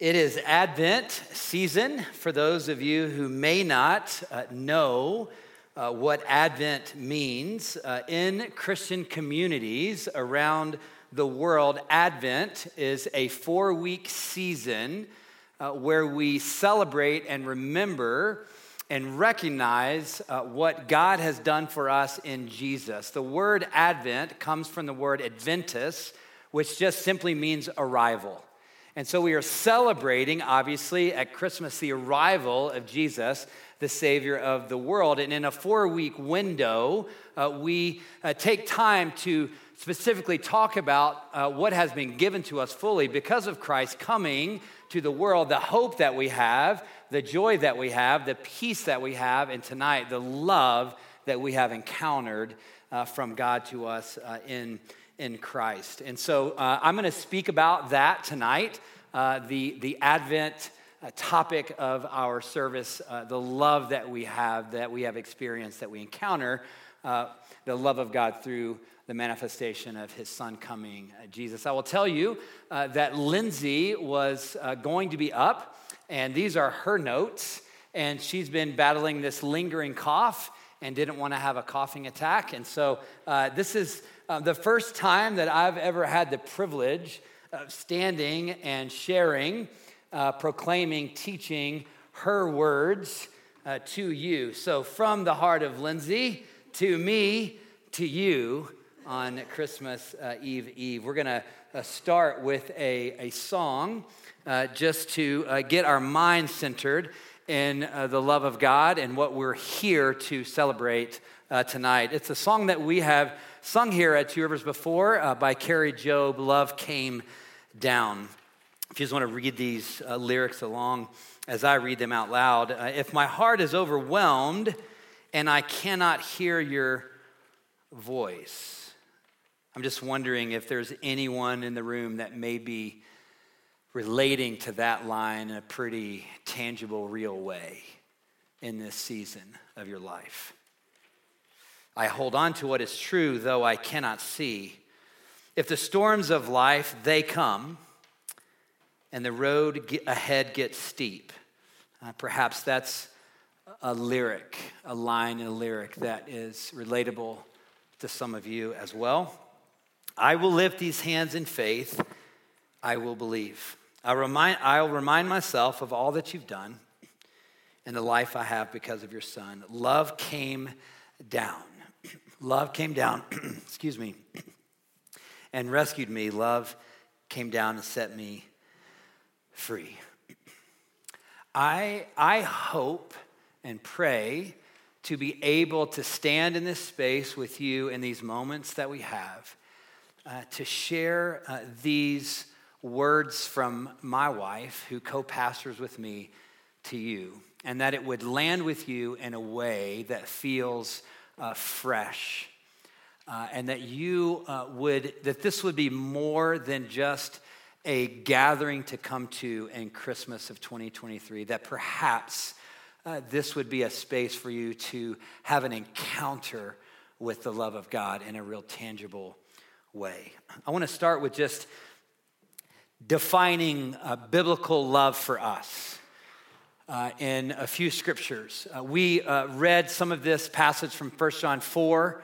It is Advent season. For those of you who may not uh, know uh, what Advent means, uh, in Christian communities around the world, Advent is a four week season uh, where we celebrate and remember and recognize uh, what God has done for us in Jesus. The word Advent comes from the word Adventus, which just simply means arrival. And so we are celebrating, obviously, at Christmas, the arrival of Jesus, the Savior of the world. And in a four week window, uh, we uh, take time to specifically talk about uh, what has been given to us fully because of Christ coming to the world, the hope that we have, the joy that we have, the peace that we have, and tonight, the love that we have encountered uh, from God to us uh, in in Christ. And so uh, I'm going to speak about that tonight, uh, the, the Advent uh, topic of our service, uh, the love that we have, that we have experienced, that we encounter, uh, the love of God through the manifestation of his son coming, uh, Jesus. I will tell you that Lindsay was going to be up, and these are her notes, and she's been battling this lingering cough and didn't want to have a coughing attack. And so this is uh, the first time that I've ever had the privilege of standing and sharing, uh, proclaiming, teaching her words uh, to you. So, from the heart of Lindsay to me to you on Christmas uh, Eve Eve, we're going to uh, start with a, a song uh, just to get our mind centered in the love of God and what we're here to celebrate tonight. It's a song that we have sung here at Two Rivers before uh, by Kari Jobe, Love Came Down. If you just want to read these uh, lyrics along as I read them out loud, uh, if my heart is overwhelmed and I cannot hear your voice, I'm just wondering if there's anyone in the room that may be relating to that line in a pretty tangible, real way in this season of your life. I hold on to what is true, though I cannot see. If the storms of life, they come, and the road ahead gets steep, uh, perhaps that's a lyric, a line in a lyric that is relatable to some of you as well. I will lift these hands in faith. I will believe. I'll remind, I'll remind myself of all that you've done and the life I have because of your son. Love came down. Love came down, excuse me, and rescued me. Love came down and set me free. I, I hope and pray to be able to stand in this space with you in these moments that we have, uh, to share uh, these words from my wife, who co pastors with me, to you, and that it would land with you in a way that feels uh, fresh. Uh, and that you uh, would, that this would be more than just a gathering to come to in Christmas of 2023, that perhaps uh, this would be a space for you to have an encounter with the love of God in a real tangible way. I want to start with just defining biblical love for us uh, in a few scriptures. Uh, we uh, read some of this passage from 1 John 4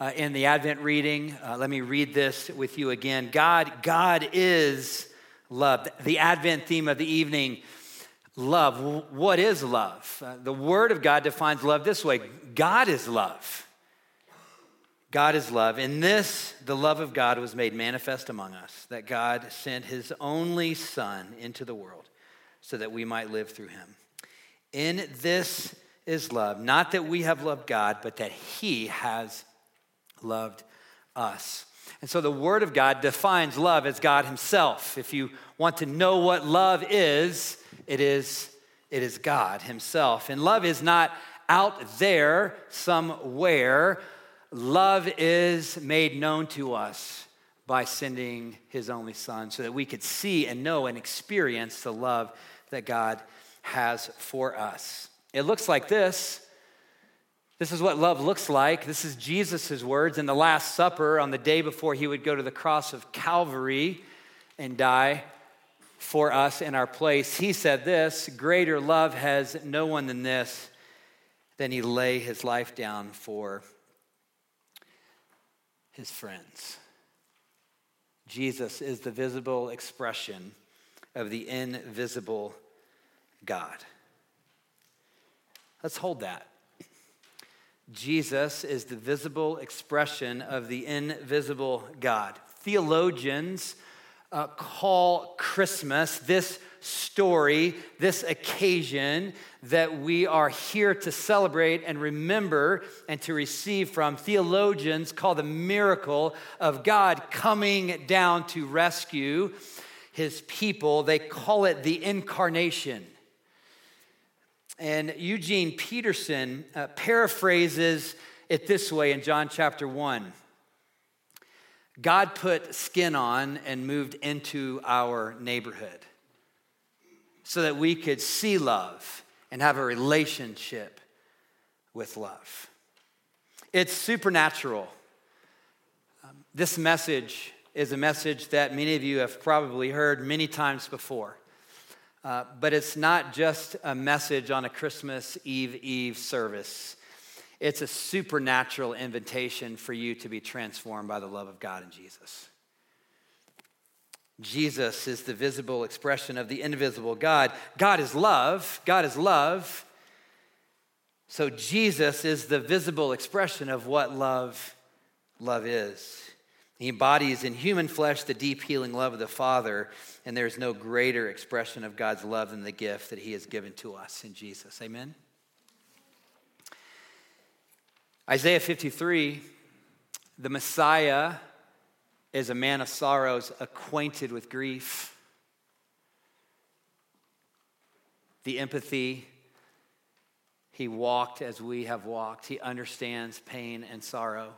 uh, in the Advent reading. Uh, let me read this with you again. God, God is love. The Advent theme of the evening, love. What is love? Uh, the Word of God defines love this way God is love. God is love. In this, the love of God was made manifest among us, that God sent his only Son into the world so that we might live through him. In this is love, not that we have loved God, but that He has loved us. And so the Word of God defines love as God Himself. If you want to know what love is, it is, it is God Himself. And love is not out there somewhere, love is made known to us by sending His only Son so that we could see and know and experience the love that God has for us. It looks like this. This is what love looks like. This is Jesus' words in the Last Supper on the day before he would go to the cross of Calvary and die. for us in our place. He said this Greater love has no one than this, than he lay his life down for his friends. Jesus is the visible expression of the invisible God. Let's hold that. Jesus is the visible expression of the invisible God. Theologians uh, call Christmas this story, this occasion that we are here to celebrate and remember and to receive from. Theologians call the miracle of God coming down to rescue his people. They call it the incarnation. And Eugene Peterson uh, paraphrases it this way in John chapter 1. God put skin on and moved into our neighborhood so that we could see love and have a relationship with love. It's supernatural. Um, this message is a message that many of you have probably heard many times before. Uh, but it's not just a message on a Christmas Eve Eve service. It's a supernatural invitation for you to be transformed by the love of God and Jesus. Jesus is the visible expression of the invisible God. God is love. God is love. So Jesus is the visible expression of what love love is. He embodies in human flesh the deep healing love of the Father, and there is no greater expression of God's love than the gift that He has given to us in Jesus. Amen. Isaiah 53, the Messiah is a man of sorrows, acquainted with grief. The empathy, he walked as we have walked. He understands pain and sorrow.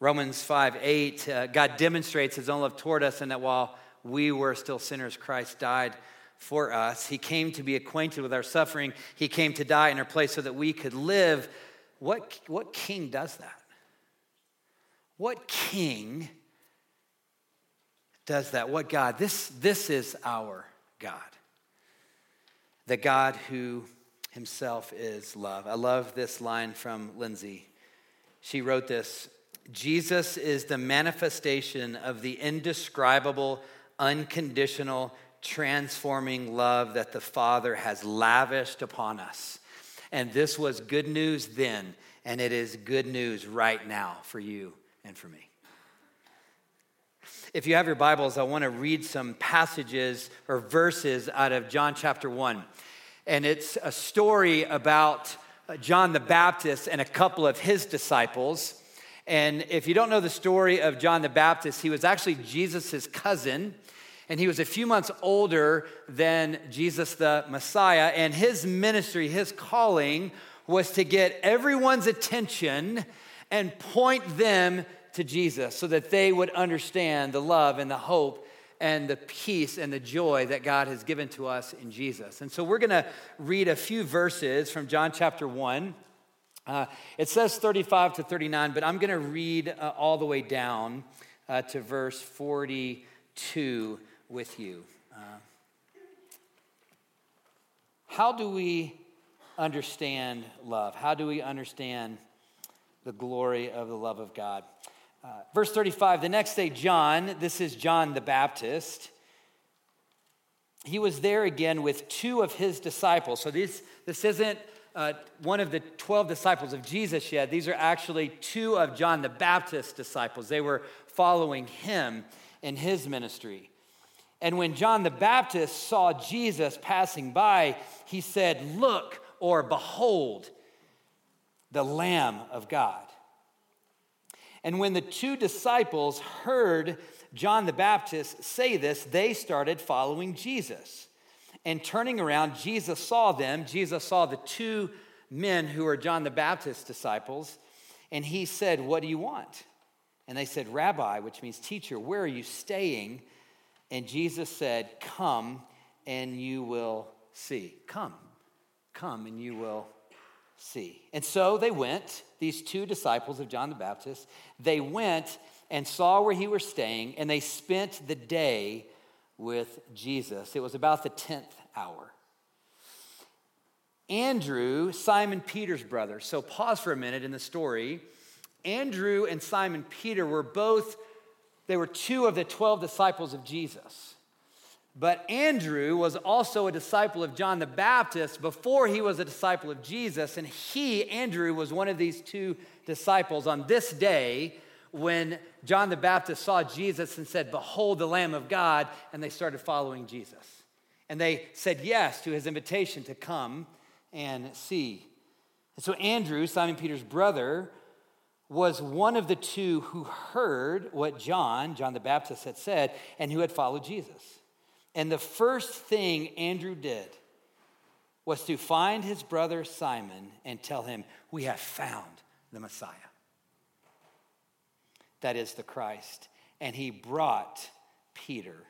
Romans 5 8, uh, God demonstrates his own love toward us, and that while we were still sinners, Christ died for us. He came to be acquainted with our suffering, he came to die in our place so that we could live. What, what king does that? What king does that? What God? This, this is our God. The God who himself is love. I love this line from Lindsay. She wrote this Jesus is the manifestation of the indescribable, unconditional, transforming love that the Father has lavished upon us. And this was good news then, and it is good news right now for you and for me. If you have your Bibles, I want to read some passages or verses out of John chapter 1. And it's a story about uh, John the Baptist and a couple of his disciples. And if you don't know the story of John the Baptist, he was actually Jesus' cousin, and he was a few months older than Jesus the Messiah. And his ministry, his calling, was to get everyone's attention and point them to Jesus so that they would understand the love and the hope and the peace and the joy that God has given to us in Jesus. And so we're going to read a few verses from John chapter 1. Uh, it says 35 to 39, but I'm going to read uh, all the way down uh, to verse 42 with you. Uh, how do we understand love? How do we understand the glory of the love of God? Uh, verse 35 the next day, John, this is John the Baptist, he was there again with two of his disciples. So this, this isn't uh, one of the 12 disciples of Jesus yet. These are actually two of John the Baptist's disciples. They were following him in his ministry. And when John the Baptist saw Jesus passing by, he said, Look or behold, the Lamb of God. And when the two disciples heard John the Baptist say this, they started following Jesus. And turning around, Jesus saw them. Jesus saw the two men who were John the Baptist's disciples. And he said, What do you want? And they said, Rabbi, which means teacher, where are you staying? And Jesus said, Come and you will see. Come, come and you will see. And so they went, these two disciples of John the Baptist, they went and saw where he was staying, and they spent the day with Jesus. It was about the 10th hour. Andrew, Simon Peter's brother. So pause for a minute in the story. Andrew and Simon Peter were both, they were two of the 12 disciples of Jesus. But Andrew was also a disciple of John the Baptist before he was a disciple of Jesus. And he, Andrew, was one of these two disciples on this day when John the Baptist saw Jesus and said, Behold the Lamb of God, and they started following Jesus. And they said yes to his invitation to come and see. And so Andrew, Simon Peter's brother, was one of the two who heard what John, John the Baptist, had said and who had followed Jesus. And the first thing Andrew did was to find his brother Simon and tell him, We have found the Messiah that is the Christ. And he brought Peter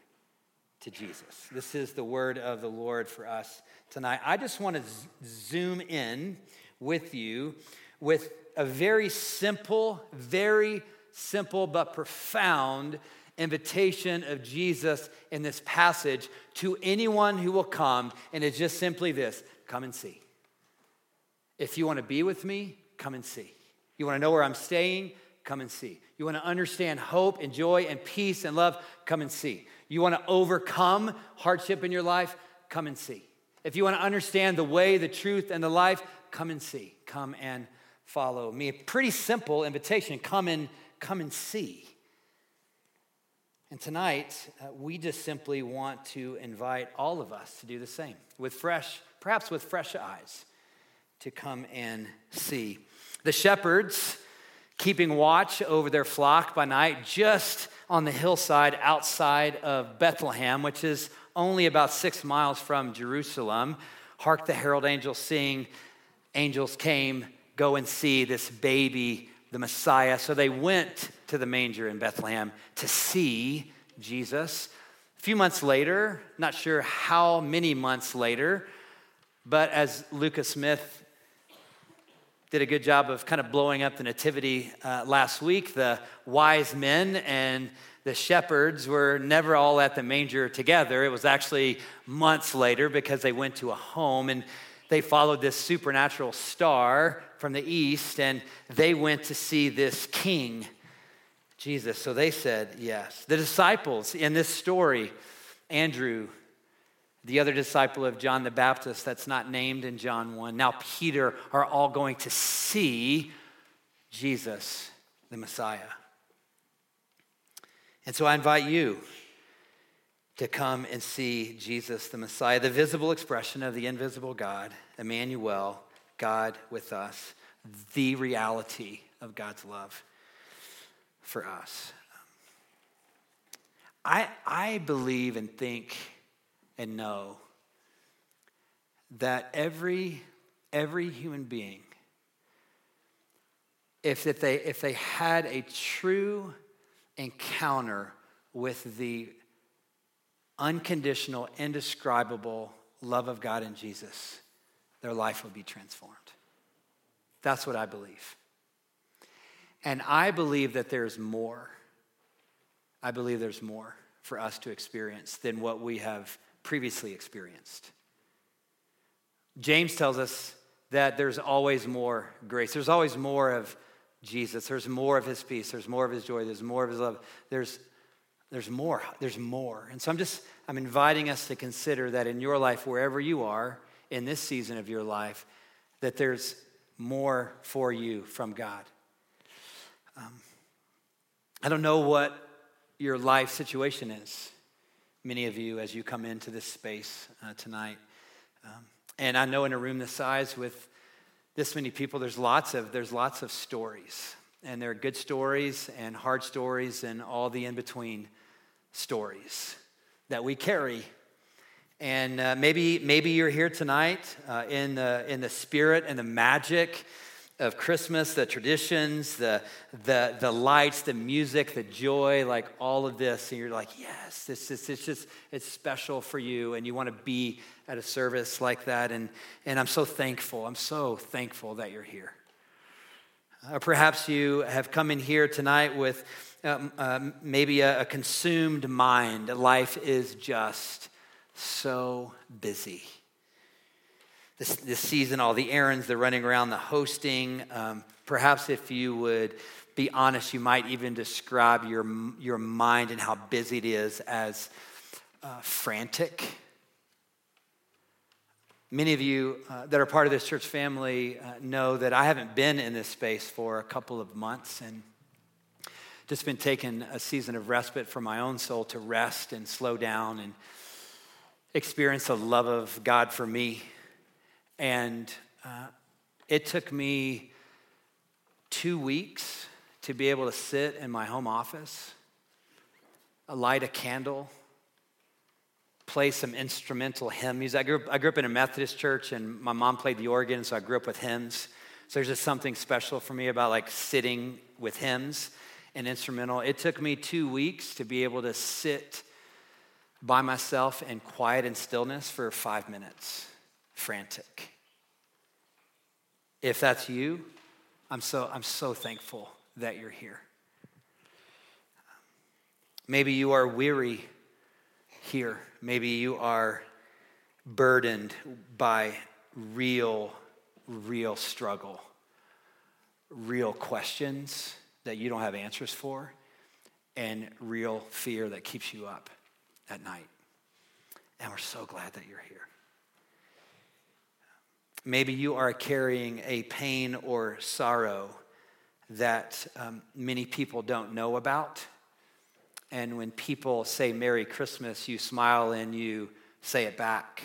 to Jesus. This is the word of the Lord for us tonight. I just want to zoom in with you with a very simple, very simple but profound invitation of Jesus in this passage to anyone who will come. And it's just simply this come and see. If you want to be with me, come and see. You want to know where I'm staying? Come and see. You want to understand hope and joy and peace and love? Come and see. You want to overcome hardship in your life? Come and see. If you want to understand the way, the truth, and the life, come and see. Come and follow me. A pretty simple invitation. Come and come and see. And tonight, uh, we just simply want to invite all of us to do the same with fresh, perhaps with fresh eyes, to come and see. The shepherds keeping watch over their flock by night just on the hillside outside of Bethlehem, which is only about six miles from Jerusalem. Hark the herald angels sing, angels came, go and see this baby, the Messiah. So they went to the manger in Bethlehem to see Jesus. A few months later, not sure how many months later, but as Lucas Smith did a good job of kind of blowing up the nativity uh, last week. The wise men and the shepherds were never all at the manger together. It was actually months later because they went to a home and they followed this supernatural star from the east and they went to see this king, Jesus. So they said yes. The disciples in this story, Andrew, the other disciple of John the Baptist that's not named in John 1, now Peter, are all going to see Jesus, the Messiah. And so I invite you to come and see Jesus, the Messiah, the visible expression of the invisible God, Emmanuel, God with us, the reality of God's love for us. I, I believe and think and know that every, every human being, if, if, they, if they had a true encounter with the unconditional, indescribable love of God in Jesus, their life would be transformed. That's what I believe. And I believe that there's more. I believe there's more for us to experience than what we have previously experienced. James tells us that there's always more grace. There's always more of Jesus. There's more of his peace. There's more of his joy. There's more of his love. There's, there's more. There's more. And so I'm just, I'm inviting us to consider that in your life, wherever you are in this season of your life, that there's more for you from God. Um, I don't know what your life situation is many of you as you come into this space uh, tonight. Um, and I know in a room this size with this many people, there's lots of there's lots of stories, and there are good stories and hard stories and all the in between stories that we carry. And uh, maybe maybe you're here tonight uh, in the in the spirit and the magic of Christmas, the traditions, the, the, the lights, the music, the joy, like all of this. And you're like, yes, this, this, it's just, it's special for you. And you want to be at a service like that. And, and I'm so thankful. I'm so thankful that you're here. Or perhaps you have come in here tonight with um, uh, maybe a, a consumed mind. Life is just so busy. This, this season, all the errands, the running around, the hosting. Um, perhaps if you would be honest, you might even describe your, your mind and how busy it is as uh, frantic. Many of you uh, that are part of this church family uh, know that I haven't been in this space for a couple of months and just been taking a season of respite for my own soul to rest and slow down and experience the love of God for me. And uh, it took me two weeks to be able to sit in my home office, light a candle, play some instrumental hymn music. I grew, up, I grew up in a Methodist church, and my mom played the organ, so I grew up with hymns. So there's just something special for me about like sitting with hymns and instrumental. It took me two weeks to be able to sit by myself in quiet and stillness for five minutes, frantic. If that's you, I'm so, I'm so thankful that you're here. Maybe you are weary here. Maybe you are burdened by real, real struggle, real questions that you don't have answers for, and real fear that keeps you up at night. And we're so glad that you're here. Maybe you are carrying a pain or sorrow that um, many people don't know about. And when people say Merry Christmas, you smile and you say it back,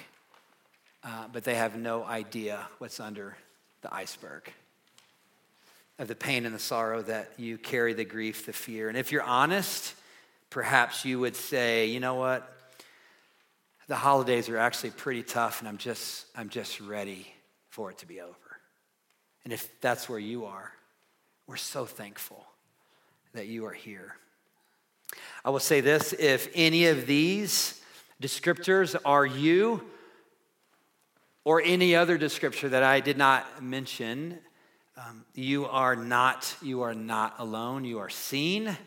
uh, but they have no idea what's under the iceberg of the pain and the sorrow that you carry, the grief, the fear. And if you're honest, perhaps you would say, you know what? The holidays are actually pretty tough, and I'm just, I'm just ready for it to be over. And if that's where you are, we're so thankful that you are here. I will say this if any of these descriptors are you, or any other descriptor that I did not mention, um, you are not you are not alone. You are seen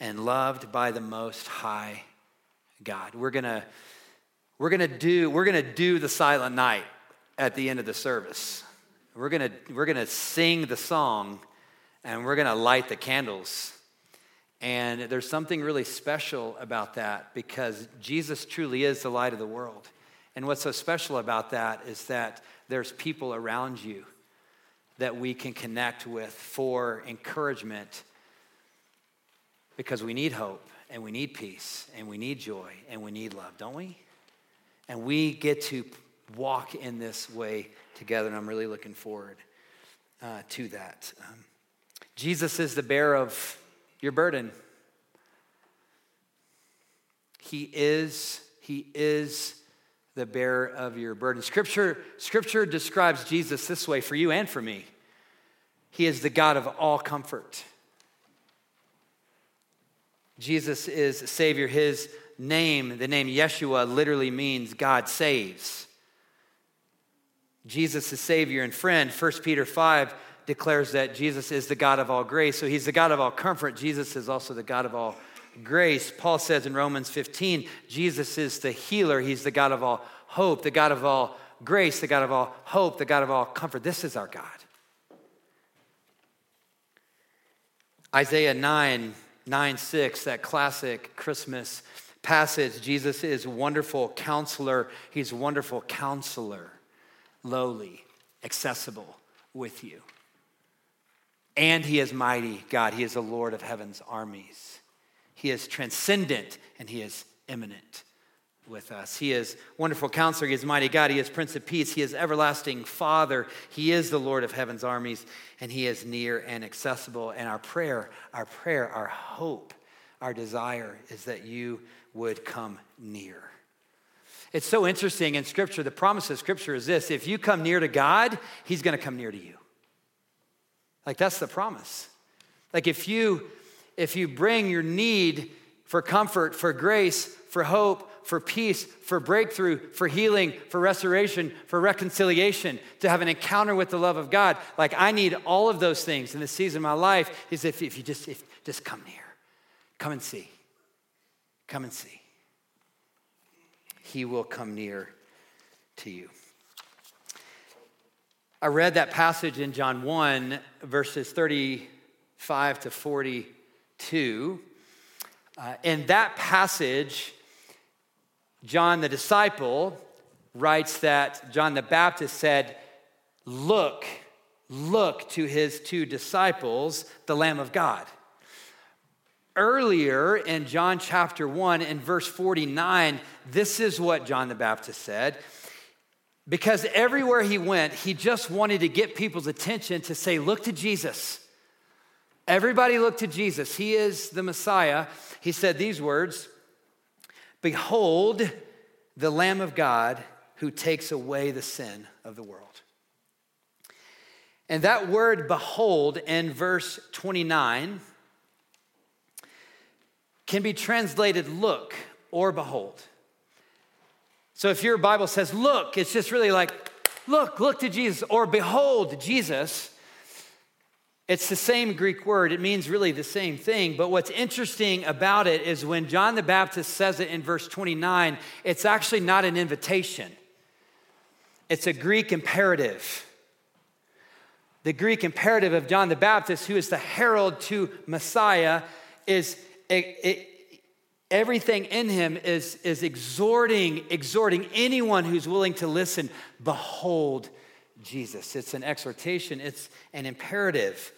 and loved by the Most High God. We're gonna we're gonna do we're gonna do the Silent Night at the end of the service. We're gonna we're gonna sing the song, and we're gonna light the candles. And there's something really special about that because Jesus truly is the light of the world. And what's so special about that is that there's people around you that we can connect with for encouragement because we need hope and we need peace and we need joy and we need love, don't we? And we get to walk in this way together, and I'm really looking forward uh, to that. Um, Jesus is the bearer of your burden. He is, he is the bearer of your burden. Scripture, scripture describes Jesus this way for you and for me. He is the God of all comfort. Jesus is Savior. His name, the name Yeshua, literally means God saves. Jesus is Savior and friend. 1 Peter 5 declares that Jesus is the God of all grace. So he's the God of all comfort. Jesus is also the God of all grace. Paul says in Romans 15, Jesus is the healer. He's the God of all hope, the God of all grace, the God of all hope, the God of all comfort. This is our God. Isaiah 9, 9, 6, that classic Christmas passage. Jesus is wonderful counselor. He's wonderful counselor, lowly, accessible with you. And he is mighty God. He is the Lord of heaven's armies. He is transcendent and He is immanent with us. He is wonderful counselor. He is mighty God. He is Prince of Peace. He is everlasting Father. He is the Lord of heaven's armies, and He is near and accessible. And our prayer, our prayer, our hope, our desire is that you would come near. It's so interesting in Scripture. The promise of Scripture is this if you come near to God, He's going to come near to you. Like, that's the promise. Like, if you if you bring your need for comfort, for grace, for hope, for peace, for breakthrough, for healing, for restoration, for reconciliation, to have an encounter with the love of God. Like I need all of those things in this season of my life. Is if, if you just if, just come near, come and see, come and see. He will come near to you. I read that passage in John 1, verses 35 to 42. Uh, in that passage, John the disciple writes that John the Baptist said, Look, look to his two disciples, the Lamb of God. Earlier in John chapter 1, in verse 49, this is what John the Baptist said because everywhere he went, he just wanted to get people's attention to say, Look to Jesus. Everybody look to Jesus. He is the Messiah. He said these words Behold, the Lamb of God who takes away the sin of the world. And that word behold in verse 29 can be translated look or behold. So if your Bible says look, it's just really like look, look to Jesus, or behold Jesus. It's the same Greek word. It means really the same thing. But what's interesting about it is when John the Baptist says it in verse 29, it's actually not an invitation, it's a Greek imperative. The Greek imperative of John the Baptist, who is the herald to Messiah, is it, it, Everything in him is, is exhorting, exhorting anyone who's willing to listen, behold Jesus. It's an exhortation, it's an imperative.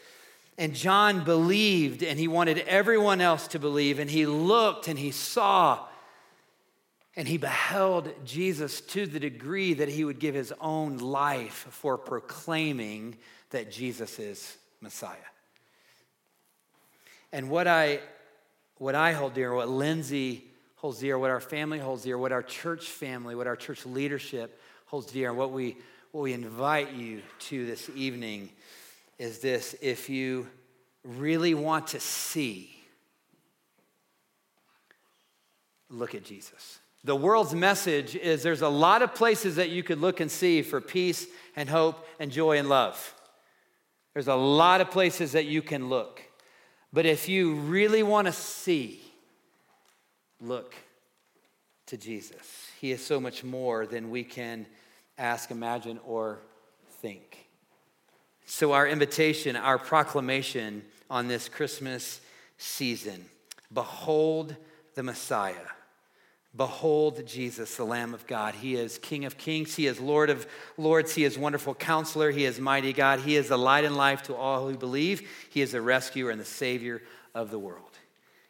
And John believed, and he wanted everyone else to believe, and he looked and he saw, and he beheld Jesus to the degree that he would give his own life for proclaiming that Jesus is Messiah. And what I what I hold dear, what Lindsay holds dear, what our family holds dear, what our church family, what our church leadership holds dear, and what we, what we invite you to this evening is this if you really want to see, look at Jesus. The world's message is there's a lot of places that you could look and see for peace and hope and joy and love. There's a lot of places that you can look. But if you really want to see, look to Jesus. He is so much more than we can ask, imagine, or think. So, our invitation, our proclamation on this Christmas season behold the Messiah Behold Jesus, the Lamb of God. He is King of kings. He is Lord of lords. He is wonderful counselor. He is mighty God. He is the light and life to all who believe. He is the rescuer and the Savior of the world.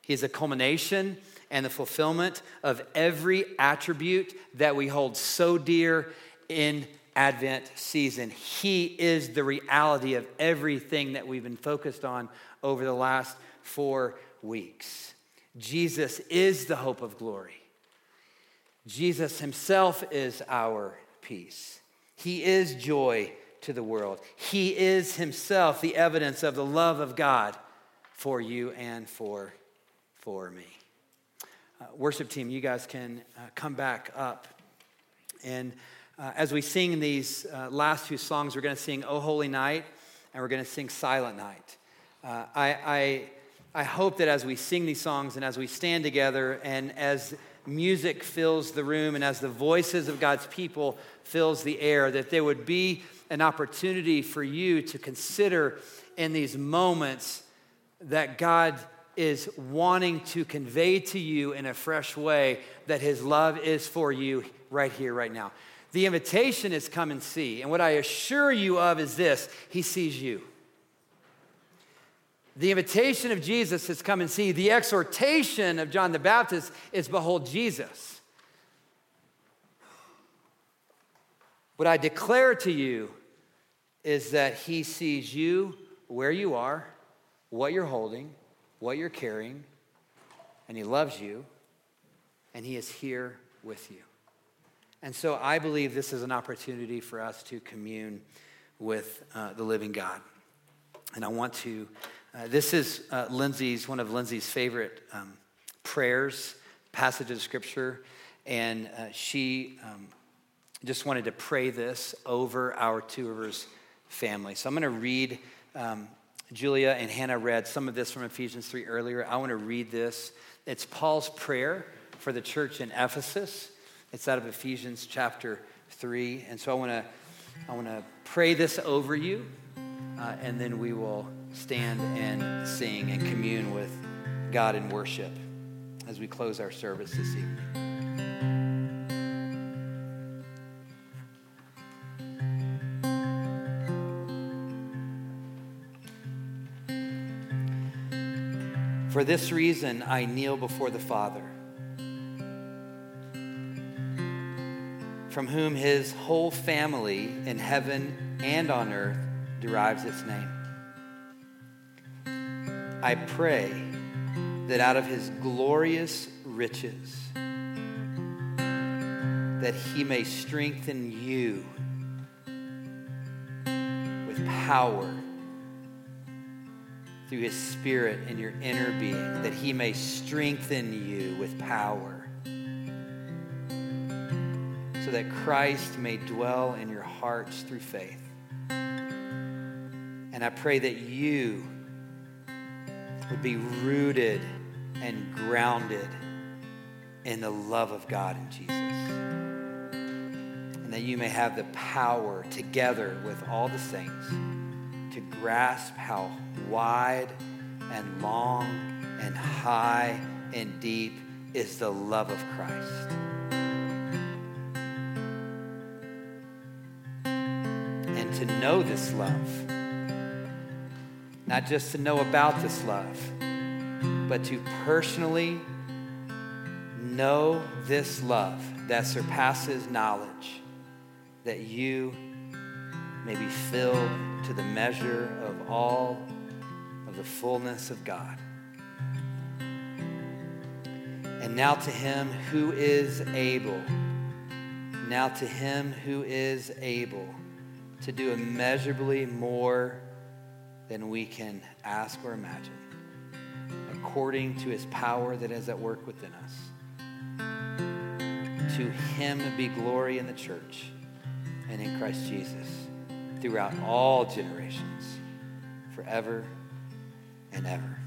He is a culmination and the fulfillment of every attribute that we hold so dear in Advent season. He is the reality of everything that we've been focused on over the last four weeks. Jesus is the hope of glory. Jesus himself is our peace. He is joy to the world. He is himself the evidence of the love of God for you and for, for me. Uh, worship team, you guys can uh, come back up. And uh, as we sing these uh, last two songs, we're going to sing O Holy Night and we're going to sing Silent Night. Uh, I, I, I hope that as we sing these songs and as we stand together and as music fills the room and as the voices of God's people fills the air, that there would be an opportunity for you to consider in these moments that God is wanting to convey to you in a fresh way that his love is for you right here, right now. The invitation is come and see. And what I assure you of is this He sees you. The invitation of Jesus is come and see. The exhortation of John the Baptist is behold Jesus. What I declare to you is that he sees you where you are, what you're holding, what you're carrying, and he loves you, and he is here with you. And so I believe this is an opportunity for us to commune with uh, the living God. And I want to uh, this is uh, Lindsay's, one of Lindsay's favorite um, prayers, passages of scripture. and uh, she um, just wanted to pray this over our Two of Rivers family. So I'm going to read. Um, Julia and Hannah read some of this from Ephesians 3 earlier. I want to read this. It's Paul's prayer for the church in Ephesus. It's out of Ephesians chapter 3. And so I want to I want to pray this over you, uh, and then we will stand and sing and commune with God in worship as we close our service this evening. For this reason, I kneel before the Father, from whom his whole family in heaven and on earth derives its name. I pray that out of his glorious riches, that he may strengthen you with power through his spirit in your inner being, that he may strengthen you with power, so that Christ may dwell in your hearts through faith. And I pray that you would be rooted and grounded in the love of God in Jesus. And that you may have the power together with all the saints to grasp how wide and long and high and deep is the love of Christ. And to know this love, not just to know about this love, but to personally know this love that surpasses knowledge, that you may be filled to the measure of all of the fullness of God. And now to him who is able, now to him who is able to do immeasurably more than we can ask or imagine, according to his power that is at work within us. To him be glory in the church and in Christ Jesus throughout all generations, forever and ever.